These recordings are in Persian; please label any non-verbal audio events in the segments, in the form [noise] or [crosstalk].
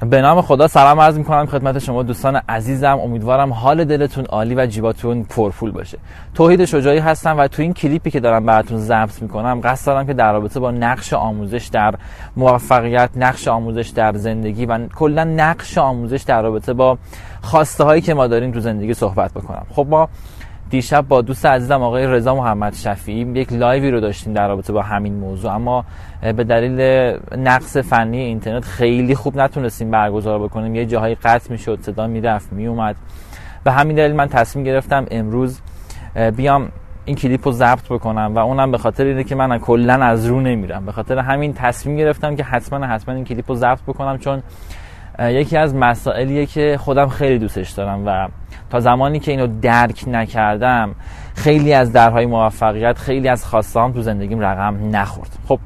به نام خدا سلام عرض می‌کنم خدمت شما دوستان عزیزم. امیدوارم حال دلتون عالی و جیباتون پرپول باشه. توحید شجاعی هستم و تو این کلیپی که دارم براتون ضبط می‌کنم قصد دارم که در رابطه با نقش آموزش در موفقیت نقش آموزش در زندگی و کلا نقش آموزش در رابطه با خواسته هایی که ما داریم تو زندگی صحبت بکنم. خب ما دیشب با دوست عزیزم آقای رضا محمد شفیعی یک لایوی رو داشتیم در رابطه با همین موضوع. اما به دلیل نقص فنی اینترنت خیلی خوب نتونستیم برگزار بکنیم. یه جاهایی قطع می‌شد صدا می‌رفت میومد و همین دلیل من تصمیم گرفتم امروز بیام این کلیپ رو ضبط بکنم و اونم به خاطر اینه که من کلا از رو نمیرم. به خاطر همین تصمیم گرفتم که حتما حتما این کلیپ رو ضبط بکنم چون یکی از مسائلیه که خودم خیلی دوستش دارم و تا زمانی که اینو درک نکردم خیلی از درهای موفقیت خیلی از خواستام تو زندگیم رقم نخورد. خب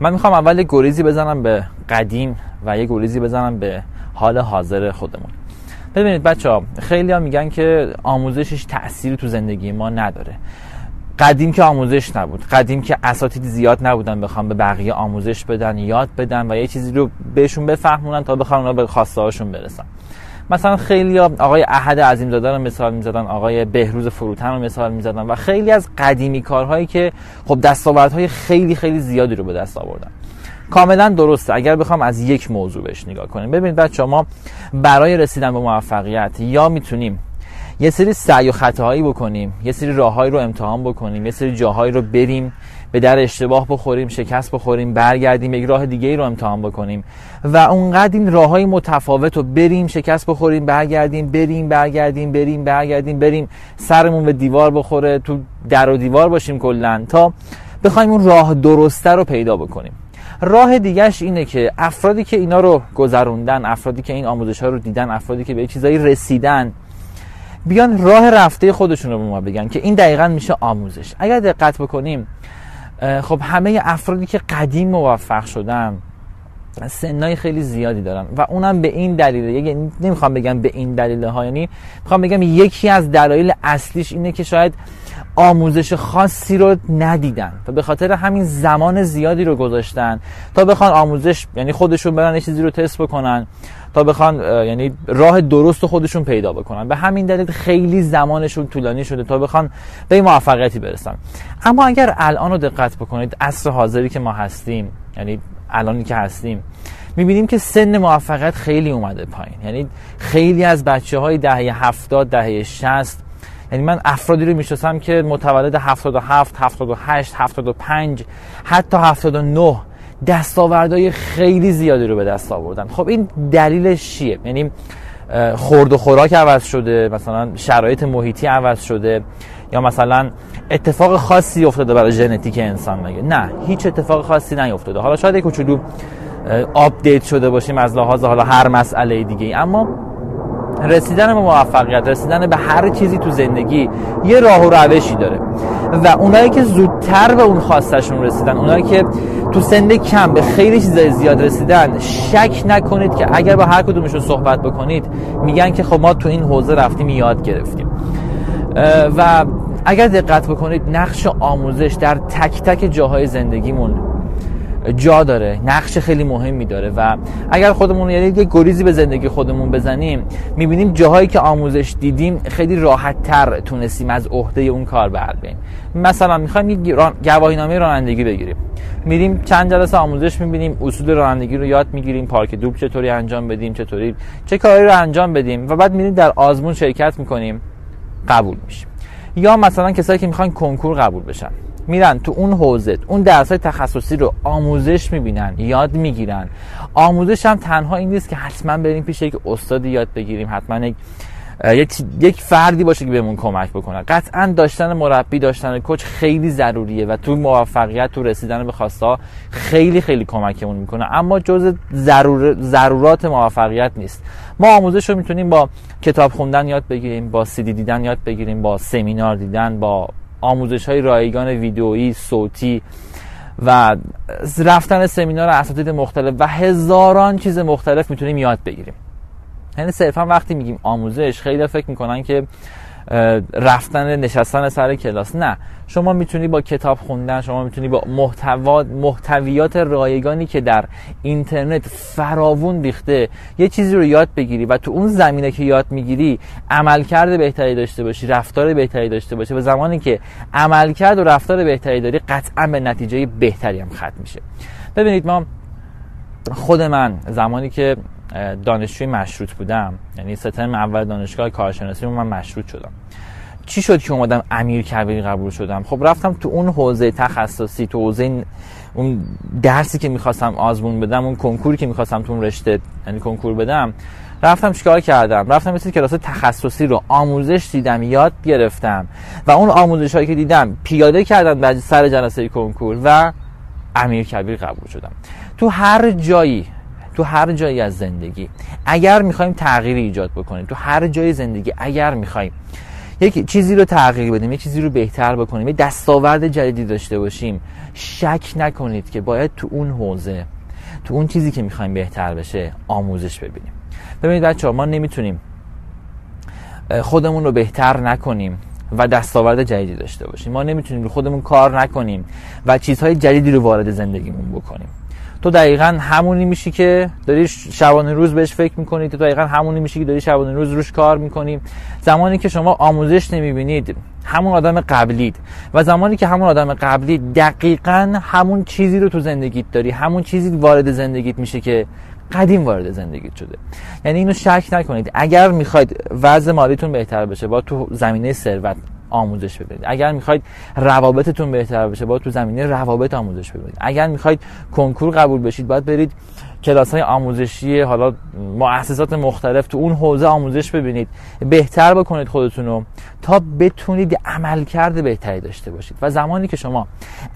من می‌خوام اول گریزی بزنم به قدیم و یه گریزی بزنم به حال حاضر خودمون. ببینید بچه ها خیلی ها میگن که آموزشش تأثیری تو زندگی ما نداره. قدیم که آموزش نبود قدیم که اساتید زیاد نبودن بخوام به بقیه آموزش بدن یاد بدن و یه چیزی رو بهشون بفهمونن تا بخوام اونا به خواسته هاشون برسن. مثلا خیلی آقای احد عظیم زاده رو مثال می‌زدن آقای بهروز فروتن رو مثال می‌زدن و خیلی از قدیمی کارهایی که خب دستاوردهای خیلی خیلی زیادی رو به دست آوردن. کاملا درسته. اگر بخوام از یک موضوع بهش نگاه کنیم ببینید بچه ما برای رسیدن به موفقیت یا می‌تونیم یه سری سعی و خطاهایی بکنیم یه سری راههایی رو امتحان بکنیم یه سری جاهایی رو بریم به در اشتباه بخوریم شکست بخوریم برگردیم یک راه دیگه ای رو امتحان بکنیم. و اونقدر این راه های متفاوت رو بریم شکست بخوریم برگردیم بریم برگردیم بریم برگردیم بریم سرمون به دیوار بخوره تو در و دیوار باشیم کلا تا بخوایم اون راه درسته رو پیدا بکنیم. راه دیگهش اینه که افرادی که اینا رو گذروندن افرادی که این آموزش ها رو دیدن افرادی که به چیزایی رسیدن بیان راه رفته خودشون رو به ما بگن که این دقیقا میشه آموزش. اگر دقت بکنیم خب همه افرادی که قدیم موفق شدن سنای خیلی زیادی دارن و اونم به این دلیل نمی‌خوام بگم به این دلیل ها یعنی می‌خوام بگم یکی از دلایل اصلیش اینه که شاید آموزش خاصی رو ندیدن و به خاطر همین زمان زیادی رو گذاشتن تا بخوان آموزش یعنی خودشون برن یه چیزی رو تست بکنن تا بخوان یعنی راه درست خودشون پیدا بکنن. به همین دلیل خیلی زمانشون طولانی شده تا بخوان به موفقیتی برسن. اما اگر الان رو دقت بکنید عصر حاضری که ما هستیم یعنی الانی که هستیم می‌بینیم که سن موفقیت خیلی اومده پایین. یعنی خیلی از بچه های دهه 70 دهه 60 یعنی من افرادی رو می‌شناسم که متولد 77 78 75 حتی 79 دستاوردهای خیلی زیادی رو به دست آوردن. خب این دلیلش چیه؟ یعنی خورد و خوراک عوض شده مثلا شرایط محیطی عوض شده یا مثلا اتفاق خاصی افتاده برای ژنتیک انسان مگه؟ نه هیچ اتفاق خاصی نیفتاده. حالا شاید یک کوچولو update شده باشیم از لحاظ حالا هر مسئله دیگه اما رسیدن به موفقیت رسیدن به هر چیزی تو زندگی یه راه و روشی داره. و اونایی که زودتر به اون خواستشون رسیدن اونایی که تو سن کم به خیلی چیزای زیاد رسیدن شک نکنید که اگر با هر کدومشون صحبت بکنید میگن که خب ما تو این حوزه رفتیم یاد گرفتیم. و اگر دقت بکنید نقش آموزش در تک تک جاهای زندگیمون جا داره نقش خیلی مهمی داره و اگر خودمون یعنی یه گریزی به زندگی خودمون بزنیم می‌بینیم جاهایی که آموزش دیدیم خیلی راحت تر تونستیم از عهده اون کار بر مثلا می‌خوایم یک گواهینامه رانندگی بگیریم. میریم چند جلسه آموزش می‌بینیم اصول رانندگی رو یاد می‌گیریم پارک دوب چطوری انجام بدیم چطوری چه کاری رو انجام بدیم و بعد میریم در آزمون شرکت می‌کنیم قبول میشیم. یا مثلا کسایی که می‌خوان کنکور قبول بشن. میرن تو اون حوزه اون درس های تخصصی رو آموزش می‌بینن یاد می‌گیرن. آموزش هم تنها این نیست که حتما بریم پیش یک استادی یاد بگیریم حتما یک یک فردی باشه که بهمون کمک بکنه. قطعا داشتن مربی داشتن کوچ خیلی ضروریه و تو موفقیت تو رسیدن به خواسته خیلی خیلی کمکمون می‌کنه. اما جز ضرور ضرورات موفقیت نیست. ما آموزش رو می‌تونیم با کتاب خوندن یاد بگیریم با سیدی دیدن یاد بگیریم با سمینار دیدن با آموزش های رایگان ویدئویی صوتی و رفتن سمینار اساتید مختلف و هزاران چیز مختلف می‌تونیم یاد بگیریم. یعنی صرفا وقتی میگیم آموزش خیلی فکر می‌کنن که رفتن نشستن سر کلاس. نه شما می‌تونی با کتاب خوندن شما می‌تونی با محتوا محتویات رایگانی که در اینترنت فراوون ریخته یه چیزی رو یاد بگیری و تو اون زمینه که یاد می‌گیری عملکرد بهتری داشته باشی رفتار بهتری داشته باشی. و زمانی که عملکرد و رفتار بهتری داری قطعا به نتیجه بهتری هم ختم میشه. ببینید ما خود من زمانی که دانشجوی مشروط بودم. یعنی سترم اول دانشگاه کارشناسی من مشروط شدم. چی شد که اومدم امیر کبیری قبول شدم؟ خب رفتم تو اون حوزه تخصصی تو حوزه اون درسی که می‌خواستم آزمون بدم اون کنکوری که می‌خواستم تو اون رشته یعنی کنکور بدم رفتم چیکار کردم؟ رفتم مثل کلاس تخصصی رو آموزش دیدم یاد گرفتم. و اون آموزش هایی که دیدم پیاده کردم بعد سر جلسه کنکور و امیر کبیر قبول شدم. تو هر جایی تو هر جایی از زندگی. اگر می‌خوایم تغییری ایجاد بکنیم تو هر جای زندگی اگر می‌خوایم یک چیزی رو تغییر بدیم یک چیزی رو بهتر بکنیم یک دستاورد جدیدی داشته باشیم شک نکنید که باید تو اون حوزه تو اون چیزی که می‌خوایم بهتر بشه آموزش ببینیم. ببینید بچه ها ما نمی‌تونیم خودمون رو بهتر نکنیم و دستاورد جدیدی داشته باشیم. ما نمی‌تونیم رو خودمون کار نکنیم و چیزهای جدیدی رو وارد زندگیمون بکنیم. تو دقیقا همونی میشی که داری شبانه روز بهش فکر می‌کنی تو دقیقا همونی میشی که داری شبانه روز روش کار می‌کنی. زمانی که شما آموزش نمی‌بینید همون آدم قبلید و زمانی که همون آدم قبلی دقیقا همون چیزی رو تو زندگیت داری همون چیزی وارد زندگیت میشه که قدیم وارد زندگیت شده. یعنی اینو شک نکنید. اگر می‌خواید وضع مالیتون بهتر بشه با تو زمینه ثروت. آموزش ببرید اگر می‌خواید روابطتون بهتر بشه باید تو زمینه روابط آموزش ببرید اگر می‌خواید کنکور قبول بشید باید برید کلاس های آموزشی حالا مؤسسات مختلف تو اون حوزه آموزش ببینید. بهتر بکنید خودتون رو تا بتونید عملکرد بهتری داشته باشید. و زمانی که شما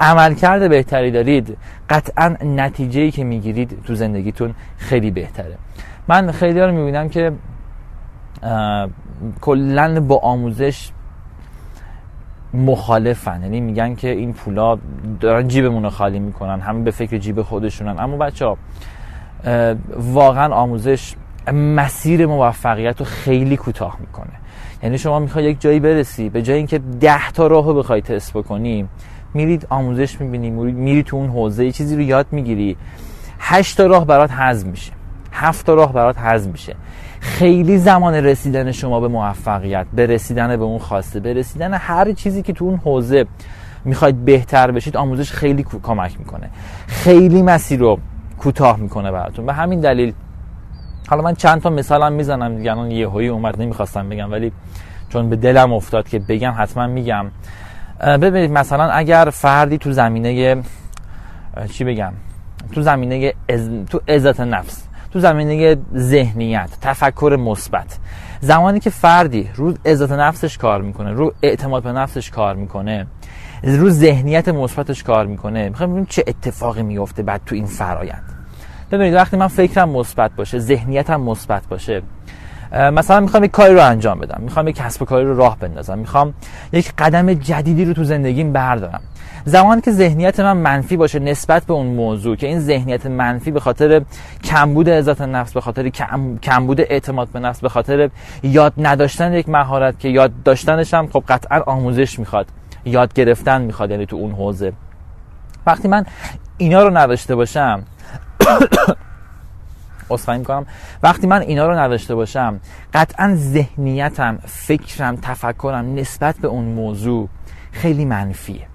عملکرد بهتری دارید قطعا نتیجه که می‌گیرید تو زندگیتون خیلی بهتره. من خیلی رو می‌بینم که کلا با آموزش مخالفن. یعنی میگن که این پولا دارن جیبمون رو خالی می‌کنن همه به فکر جیب خودشونن. اما بچه ها واقعا آموزش مسیر موفقیت رو خیلی کوتاه می‌کنه. یعنی شما می‌خوای یک جایی برسی به جای اینکه ده تا راه رو بخوای تست بکنی میرید آموزش می‌بینی میری تو اون حوزه چیزی رو یاد می‌گیری. هشت تا راه برات حذف میشه. هفت تا راه برات حذف میشه. خیلی زمان رسیدن شما به موفقیت به رسیدن به اون خواسته به رسیدن هر چیزی که تو اون حوزه می‌خواید بهتر بشید آموزش خیلی کمک می‌کنه. خیلی مسیر رو کوتاه می‌کنه براتون. به همین دلیل حالا من چند تا مثالم می‌زنم دیگه الان یهویی اومد نمی‌خواستم بگم ولی چون به دلم افتاد که بگم حتما میگم. ببینید مثلا اگر فردی تو زمینه چی بگم؟ تو زمینه از... تو عزت نفس تو زمینه ذهنیت تفکر مثبت. زمانی که فردی رو عزت نفسش کار می‌کنه رو اعتماد به نفسش کار می‌کنه رو ذهنیت مثبتش کار می‌کنه می‌خوام ببینیم چه اتفاقی میفته بعد تو این فرایند. ببینید وقتی من فکرم مثبت باشه ذهنیتم مثبت باشه مثلا می‌خوام یک کاری رو انجام بدم می‌خوام یک کسب و کاری رو راه بندازم می‌خوام یک قدم جدیدی رو تو زندگیم بردارم. زمانی که ذهنیت من منفی باشه نسبت به اون موضوع که این ذهنیت منفی به خاطر کمبود عزت نفس به خاطر کمبود اعتماد به نفس به خاطر یاد نداشتن یک مهارت که یاد داشتنش هم خب قطعا آموزش می‌خواد یاد گرفتن می‌خواد یعنی تو اون حوزه. وقتی من اینا رو نداشته باشم [coughs] اصفایی می‌کنم. وقتی من اینا رو نداشته باشم قطعا ذهنیتم فکرم تفکرم نسبت به اون موضوع خیلی منفیه.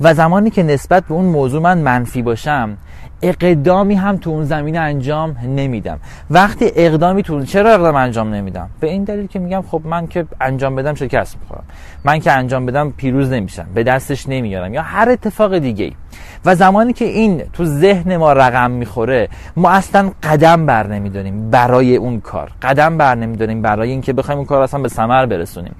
و زمانی که نسبت به اون موضوع من منفی باشم اقدامی هم تو اون زمینه انجام نمیدم. وقتی اقدامی تو چرا اقدام انجام نمیدم؟ به این دلیل که میگم خب من که انجام بدم شکست می‌خورم. من که انجام بدم پیروز نمیشم. به دستش نمیارم. یا هر اتفاق دیگه ای و زمانی که این تو ذهن ما رقم می‌خوره ما اصلا قدم بر نمیداریم برای اون کار. قدم بر نمیداریم برای اینکه بخوایم اون کار اصلا به ثمر برسونیم.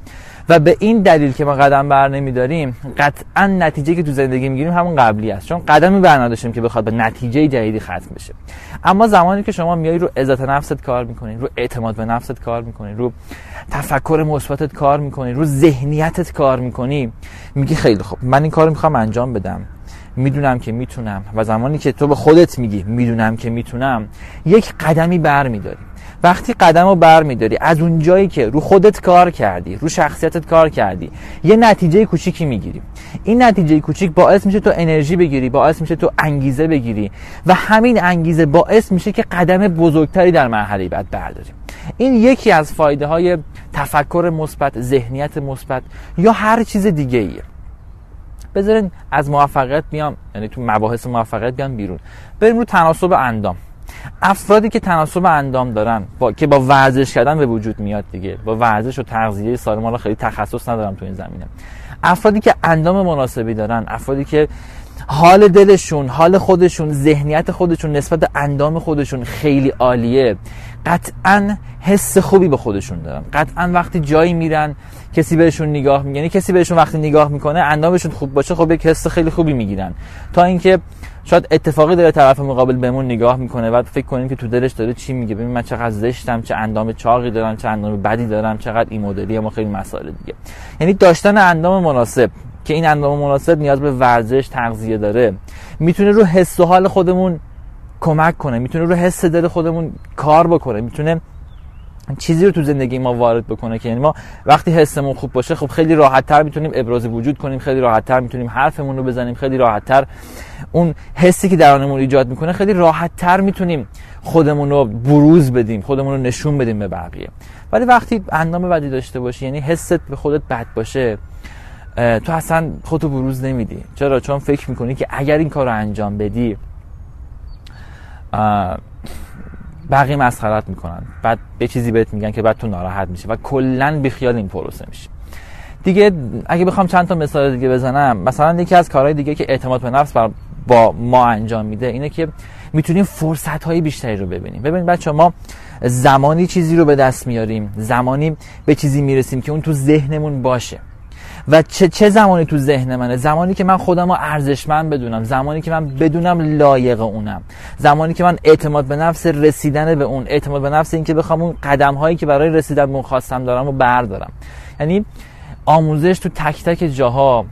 و به این دلیل که ما قدم بر نمیداریم قطعا نتیجه که تو زندگی می‌گیریم همون قبلی است. چون قدمی بر نداشتیم که بخواد به نتیجه جدیدی ختم بشه. اما زمانی که شما میای رو عزت نفست کار می‌کنی رو اعتماد به نفست کار می‌کنی رو تفکر مثبتت کار می‌کنی رو ذهنیتت کار می‌کنی میگی خیلی خوب من این کارو می‌خوام انجام بدم. می‌دونم که می‌تونم. و زمانی که تو به خودت میگی می‌دونم که می‌تونم یک قدمی بر میداری. وقتی قدم رو بر میداری از اون جایی که رو خودت کار کردی رو شخصیتت کار کردی یه نتیجه کوچیکی می‌گیری. این نتیجه کوچیک باعث میشه تو انرژی بگیری باعث میشه تو انگیزه بگیری و همین انگیزه باعث میشه که قدم بزرگتری در مرحله بعد برداری. این یکی از فایده های تفکر مثبت ذهنیت مثبت یا هر چیز دیگه ایه بذارین از موفقیت بیام یعنی تو مباحث موفقیت بیام بیرون. بریم رو تناسب اندام. افرادی که تناسب اندام دارن با... که با ورزش کردن به وجود میاد دیگه. با ورزش و تغذیه سالم خیلی تخصص ندارم تو این زمینه. افرادی که اندام مناسبی دارن افرادی که حال دلشون حال خودشون ذهنیت خودشون نسبت به اندام خودشون خیلی عالیه قطعا حس خوبی به خودشون دارن. قطعا وقتی جایی میرن کسی بهشون نگاه می یعنی کسی بهشون وقتی نگاه می‌کنه اندامشون خوب باشه خب یک حس خیلی خوبی می‌گیرن. تا اینکه شاید اتفاقی داره طرف مقابل بهمون نگاه می‌کنه بعد فکر کنیم که تو دلش داره چی میگه. ببین من چقدر زشتم چه اندام چاقی دارم چه اندام بدی دارم چقدر این مدلی ما خیلی مسائل دیگه. یعنی داشتن اندام مناسب که این اندام مناسب نیاز به ورزش تغذیه داره. می‌تونه رو حس و حال خودمون کمک کنه می‌تونه رو حس دل خودمون کار بکنه می‌تونه چیزی رو تو زندگی ما وارد بکنه که یعنی ما وقتی حسمون خوب باشه خب خیلی راحت تر می‌تونیم ابراز وجود کنیم خیلی راحت تر می‌تونیم حرفمون رو بزنیم خیلی راحت تر اون حسی که درونمون ایجاد می‌کنه خیلی راحت تر می‌تونیم خودمون رو بروز بدیم خودمون رو نشون بدیم به بقیه. ولی وقتی اندام بدی داشته باشی یعنی حست به خودت بد باشه تو اصلا خودتو بروز نمیدی. چرا؟ چون فکر می‌کنی که اگر این کار رو انجام بدی بقیه مسخرت می‌کنن. بعد به چیزی بهت میگن که بعد تو ناراحت میشه و کلا بیخیال این پروسه میشه دیگه اگه بخوام چند تا مثال دیگه بزنم مثلا یکی از کارهای دیگه که اعتماد به نفس بر با ما انجام میده اینه که می‌تونیم فرصت های بیشتری رو ببینیم. ببینید بچه ما زمانی چیزی رو به دست میاریم زمانی به چیزی می‌رسیم که اون تو ذهنمون باشه. و چه, چه زمانی تو ذهن منه؟ زمانی که من خودم رو ارزشمند بدونم. زمانی که من بدونم لایق اونم. زمانی که من اعتماد به نفس رسیدن به اون اعتماد به نفس اینکه بخوام اون قدم هایی که برای رسیدن به اون خواستم دارم رو بردارم. یعنی آموزش تو تک تک جاها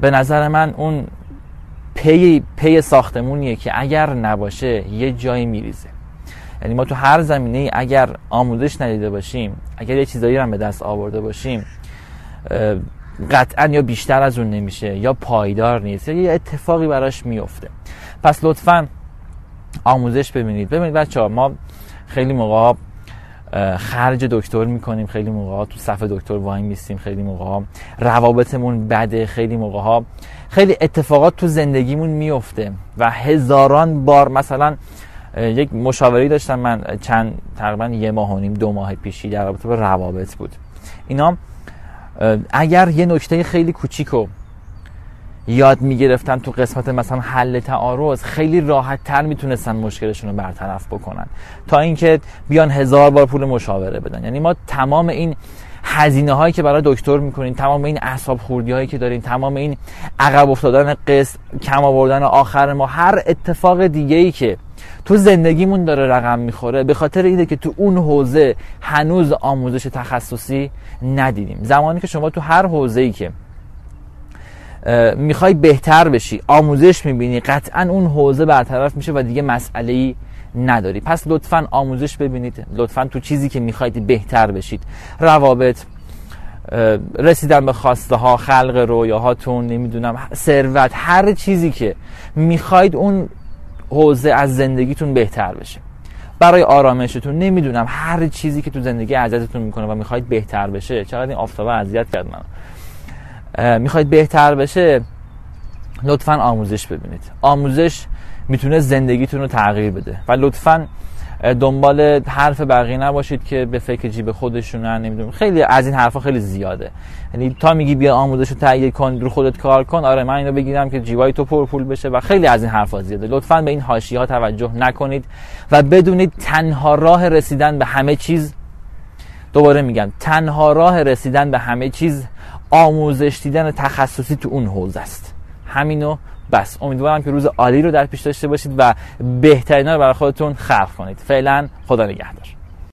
به نظر من اون پی پی ساختمونیه که اگر نباشه یه جایی میریزه. یعنی ما تو هر زمینه اگر آموزش ندیده باشیم اگر یه چیزایی رو به دست آورده باشیم قطعا یا بیشتر از اون نمیشه یا پایدار نیست یا یه اتفاقی براش میفته. پس لطفا آموزش ببینید. ببینید بچه ها ما خیلی موقع خرج دکتر می‌کنیم. خیلی موقع تو صف دکتر وای میستیم خیلی موقع روابطمون بده. خیلی موقع خیلی اتفاقات تو زندگیمون میفته و هزاران بار مثلا یک مشاوری داشتم. من چند تقریبا یه ماه و نیم دو ماه پیشی در رابطه با روابط بود. اینا اگر یه نکته خیلی کوچیکو یاد می‌گرفتن تو قسمت مثلا حل تعارض خیلی راحت تر می‌تونستن مشکلشون رو برطرف بکنن. تا اینکه بیان هزار بار پول مشاوره بدن. یعنی ما تمام این هزینه هایی که برای دکتر می‌کنین تمام این اعصاب خوردی هایی که دارین تمام این عقب افتادن قسط کم آوردن آخر ما هر اتفاق دیگه ای که تو زندگیمون داره رقم می‌خوره. به خاطر اینه که تو اون حوزه هنوز آموزش تخصصی ندیدیم. زمانی که شما تو هر حوزه ای که می‌خوای بهتر بشی آموزش می‌بینی قطعا اون حوزه برطرف میشه و دیگه مسئله ای نداری. پس لطفا آموزش ببینید. لطفا تو چیزی که می‌خواید بهتر بشید. روابط رسیدن به خواسته ها خلق رویاهاتون نمی‌دونم ثروت هر چیزی که می‌خواید اون حوزه از زندگیتون بهتر بشه. برای آرامشتون نمی‌دونم هر چیزی که تو زندگی اذیتتون می‌کنه و می‌خواید بهتر بشه. چقدر این آفتابه اذیت کرد من می‌خواید بهتر بشه لطفا آموزش ببینید. آموزش می‌تونه زندگیتون رو تغییر بده. و لطفا دنبال حرف بقیه نباشید که به فکر جیب خودشونن نمی‌دونم. خیلی از این حرفا خیلی زیاده. یعنی تا میگی بیا آموزش رو تهیه کن رو خودت کار کن آره من اینو بگیرم که جیبای تو پر پول بشه و خیلی از این حرفا زیاده. لطفا به این حاشیه ها توجه نکنید و بدونید تنها راه رسیدن به همه چیز دوباره میگم تنها راه رسیدن به همه چیز آموزش دیدن تخصصی تو اون حوزه است. همینو بس. امیدوارم که روز عالی رو در پیش داشته باشید و بهترین رو برای خودتون خلق کنید. فعلا خدا نگهدار.